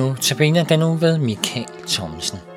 Nu tabiner den nu ved Michael Thomsen.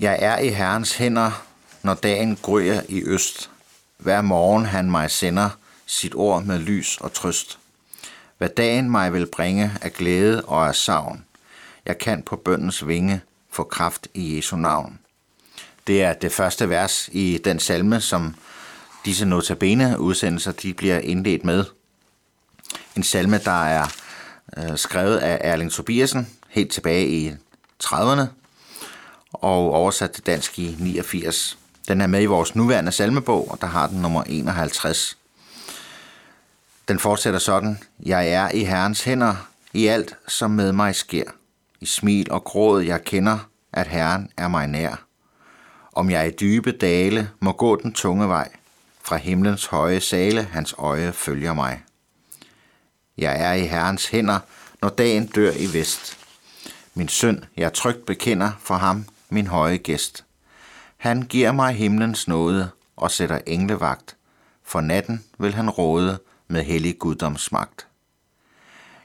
Jeg er i Herrens hænder, når dagen gryer i øst. Hver morgen han mig sender sit ord med lys og trøst. Hvad dagen mig vil bringe af glæde og af savn. Jeg kan på bøndens vinge få kraft i Jesu navn. Det er det første vers i den salme, som disse notabene udsendelser de bliver indledt med. En salme, der er øh, skrevet af Erling Tobiasen helt tilbage i 30'erne, og oversat til dansk i 89. Den er med i vores nuværende salmebog, og der har den nummer 51. Den fortsætter sådan. Jeg er i Herrens hænder i alt, som med mig sker. I smil og gråd jeg kender, at Herren er mig nær. Om jeg i dybe dale må gå den tunge vej, fra himlens høje sale hans øje følger mig. Jeg er i Herrens hænder, når dagen dør i vest. Min synd jeg trygt bekender for ham, min høje gæst. Han giver mig himlens nåde og sætter englevagt. For natten vil han råde med hellig guddomsmagt.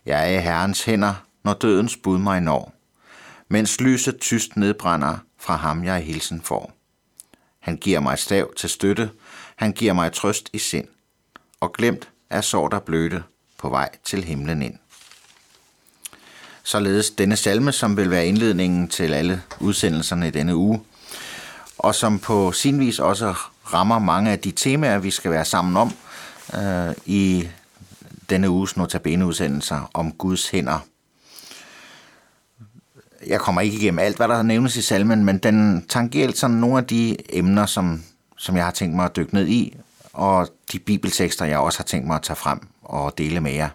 Jeg er i Herrens hænder, når dødens bud mig når, mens lyset tyst nedbrænder fra ham jeg hilsen får. Han giver mig stav til støtte, han giver mig trøst i sind, og glemt er sår der bløde på vej til himlen ind. Således denne salme, som vil være indledningen til alle udsendelserne i denne uge, og som på sin vis også rammer mange af de temaer, vi skal være sammen om øh, i denne uges notabene udsendelser om Guds hænder. jeg kommer ikke igennem alt, hvad der nævnes i salmen, men den tangerer sådan nogle af de emner, som, som jeg har tænkt mig at dykke ned i, og de bibeltekster, jeg også har tænkt mig at tage frem og dele med jer.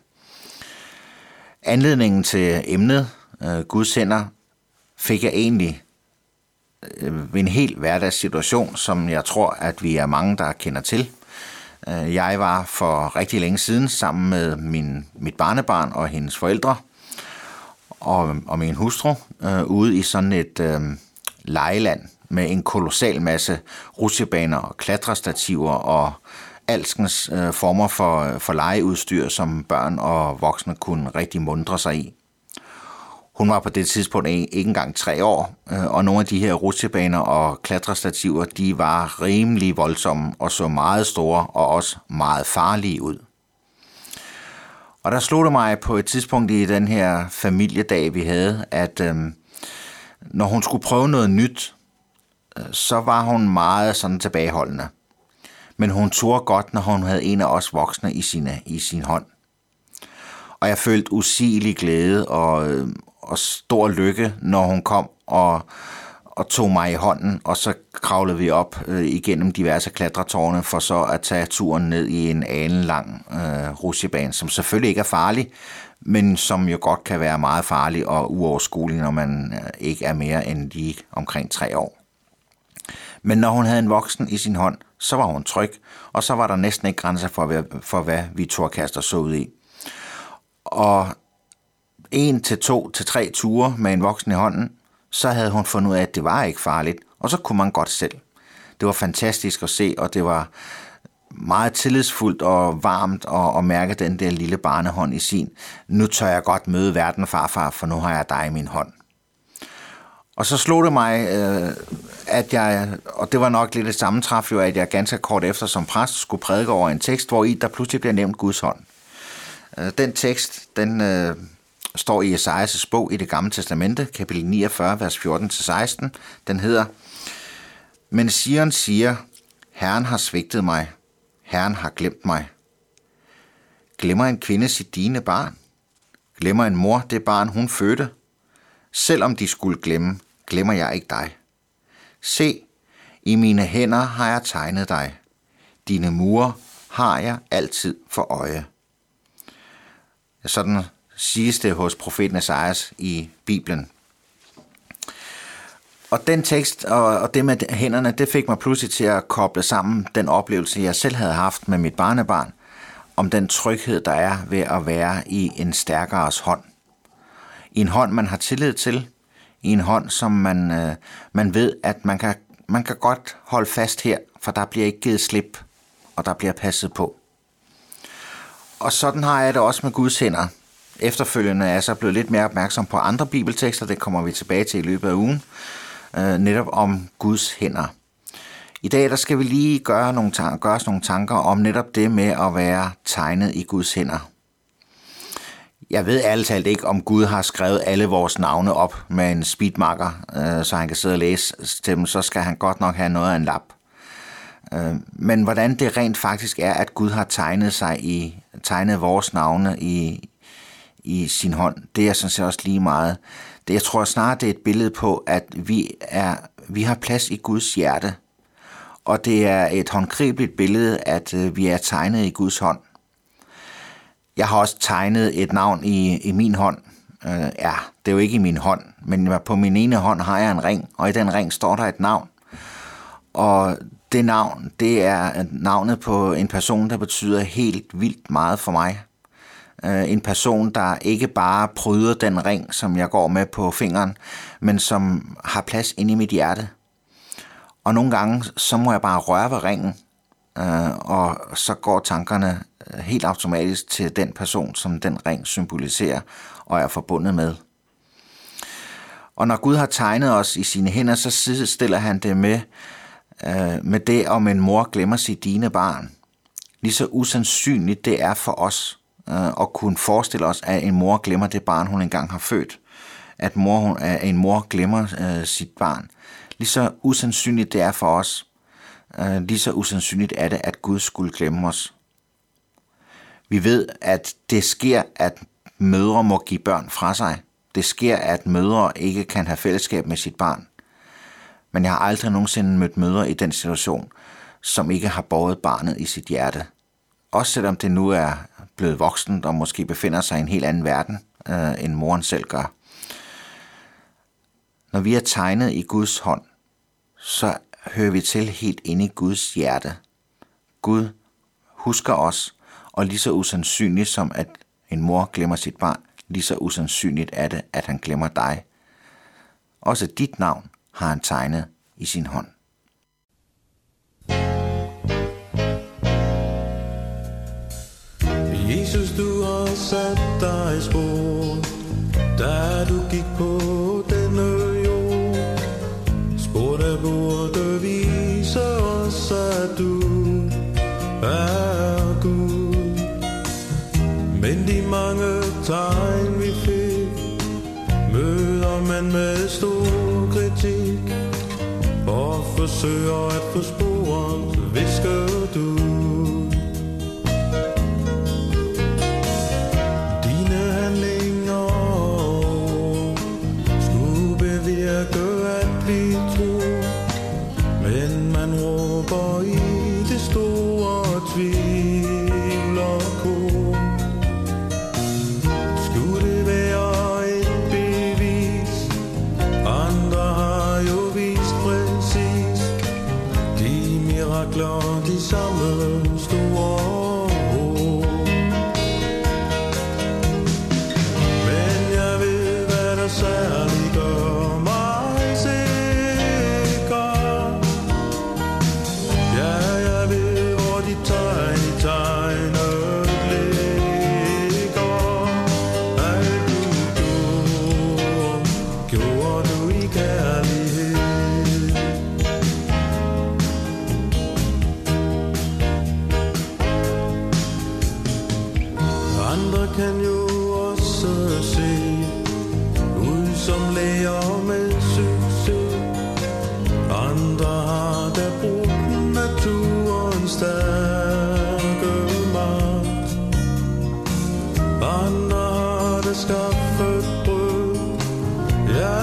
Anledningen til emnet, øh, Guds hænder, fik jeg egentlig øh, en helt hverdagssituation, som jeg tror, at vi er mange, der kender til. Øh, jeg var for rigtig længe siden sammen med min, mit barnebarn og hendes forældre og, og min hustru øh, ude i sådan et øh, lejeland med en kolossal masse rutsjebaner og klatrestativer og alskens øh, former for, øh, for legeudstyr, som børn og voksne kunne rigtig mundre sig i. Hun var på det tidspunkt ikke engang tre år, øh, og nogle af de her rutsjebaner og klatrestativer, de var rimelig voldsomme og så meget store og også meget farlige ud. Og der slog det mig på et tidspunkt i den her familiedag, vi havde, at øhm, når hun skulle prøve noget nyt, øh, så var hun meget sådan tilbageholdende. Men hun tog godt, når hun havde en af os voksne i, sine, i sin hånd. Og jeg følte usigelig glæde og, øh, og stor lykke, når hun kom og, og tog mig i hånden, og så kravlede vi op øh, igennem diverse klatretårne for så at tage turen ned i en alenlang øh, rutsjebane, som selvfølgelig ikke er farlig, men som jo godt kan være meget farlig og uoverskuelig, når man øh, ikke er mere end lige omkring tre år. Men når hun havde en voksen i sin hånd, så var hun tryg, og så var der næsten ikke grænser for, hvad, for hvad vi turkaster så ud i. Og en til to til tre ture med en voksen i hånden, så havde hun fundet ud af, at det var ikke farligt, og så kunne man godt selv. Det var fantastisk at se, og det var meget tillidsfuldt og varmt at, at mærke den der lille barnehånd i sin. Nu tør jeg godt møde verden, farfar, for nu har jeg dig i min hånd. Og så slog det mig, øh, at jeg, og det var nok lidt et sammentræf jo, at jeg ganske kort efter som præst skulle prædike over en tekst, hvor i der pludselig bliver nævnt Guds hånd. Øh, den tekst, den øh, står i Esajas bog i det gamle testamente, kapitel 49, vers 14-16. Den hedder, Men Sion siger, Herren har svigtet mig, Herren har glemt mig. Glemmer en kvinde sit dine barn? Glemmer en mor det barn, hun fødte? Selvom de skulle glemme, glemmer jeg ikke dig. Se, i mine hænder har jeg tegnet dig. Dine mure har jeg altid for øje. Sådan siges det hos profeten Esajas i Bibelen. Og den tekst og, det med hænderne, det fik mig pludselig til at koble sammen den oplevelse, jeg selv havde haft med mit barnebarn, om den tryghed, der er ved at være i en stærkeres hånd. I en hånd, man har tillid til, i en hånd, som man, øh, man ved, at man kan, man kan godt holde fast her, for der bliver ikke givet slip, og der bliver passet på. Og sådan har jeg det også med Guds hænder. Efterfølgende er jeg så blevet lidt mere opmærksom på andre bibeltekster, det kommer vi tilbage til i løbet af ugen, øh, netop om Guds hænder. I dag der skal vi lige gøre, nogle tanker, gøre os nogle tanker om netop det med at være tegnet i Guds hænder. Jeg ved ærligt talt ikke, om Gud har skrevet alle vores navne op med en speedmarker, øh, så han kan sidde og læse dem, så skal han godt nok have noget af en lap. Øh, men hvordan det rent faktisk er, at Gud har tegnet sig i tegnet vores navne i, i sin hånd, det er sådan set også lige meget. Det, jeg tror snart, det er et billede på, at vi, er, vi har plads i Guds hjerte. Og det er et håndgribeligt billede, at øh, vi er tegnet i Guds hånd. Jeg har også tegnet et navn i, i min hånd. Øh, ja, det er jo ikke i min hånd, men på min ene hånd har jeg en ring, og i den ring står der et navn. Og det navn, det er navnet på en person, der betyder helt vildt meget for mig. Uh, en person, der ikke bare pryder den ring, som jeg går med på fingeren, men som har plads inde i mit hjerte. Og nogle gange, så må jeg bare røre ved ringen, øh, og så går tankerne øh, helt automatisk til den person, som den ring symboliserer og er forbundet med. Og når Gud har tegnet os i sine hænder, så stiller han det med, øh, med det, om en mor glemmer sit dine barn. Lige så usandsynligt det er for os øh, at kunne forestille os, at en mor glemmer det barn, hun engang har født. At, mor, hun, at en mor glemmer øh, sit barn. Lige så usandsynligt det er for os, Øh, lige så usandsynligt er det, at Gud skulle glemme os. Vi ved, at det sker, at mødre må give børn fra sig. Det sker, at mødre ikke kan have fællesskab med sit barn. Men jeg har aldrig nogensinde mødt mødre i den situation, som ikke har båret barnet i sit hjerte. Også selvom det nu er blevet voksen og måske befinder sig i en helt anden verden, øh, end moren selv gør. Når vi er tegnet i Guds hånd, så hører vi til helt inde i Guds hjerte. Gud husker os, og lige så usandsynligt som at en mor glemmer sit barn, lige så usandsynligt er det, at han glemmer dig. Også dit navn har han tegnet i sin hånd. Jesus, du har sat dig spor, tegn, vi fik, møder man med stor kritik. Og forsøger at få sporet, visker du.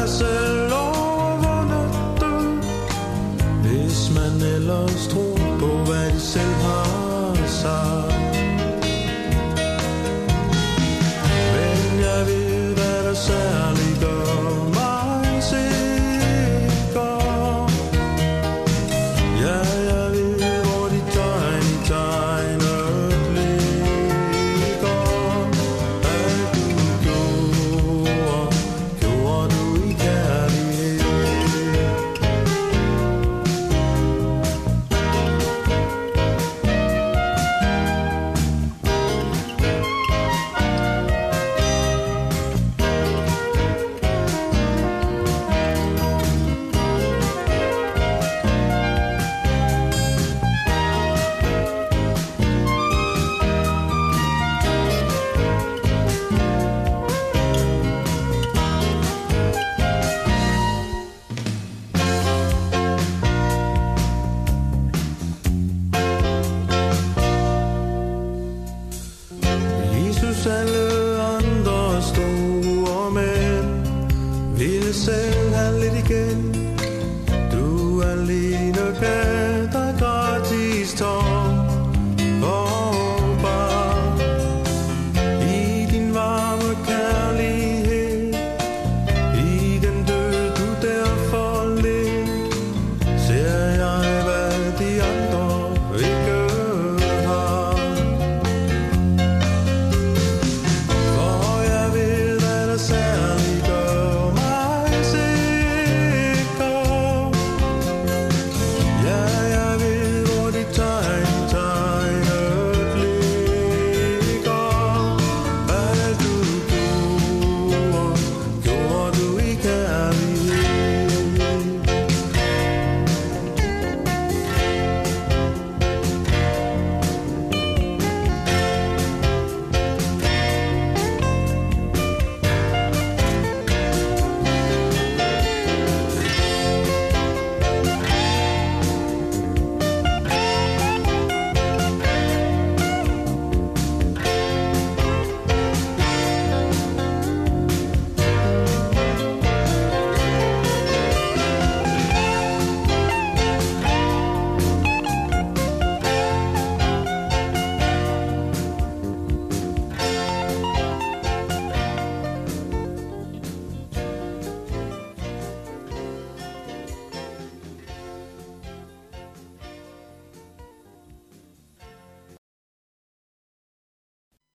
selv over når død, hvis man ellers tror.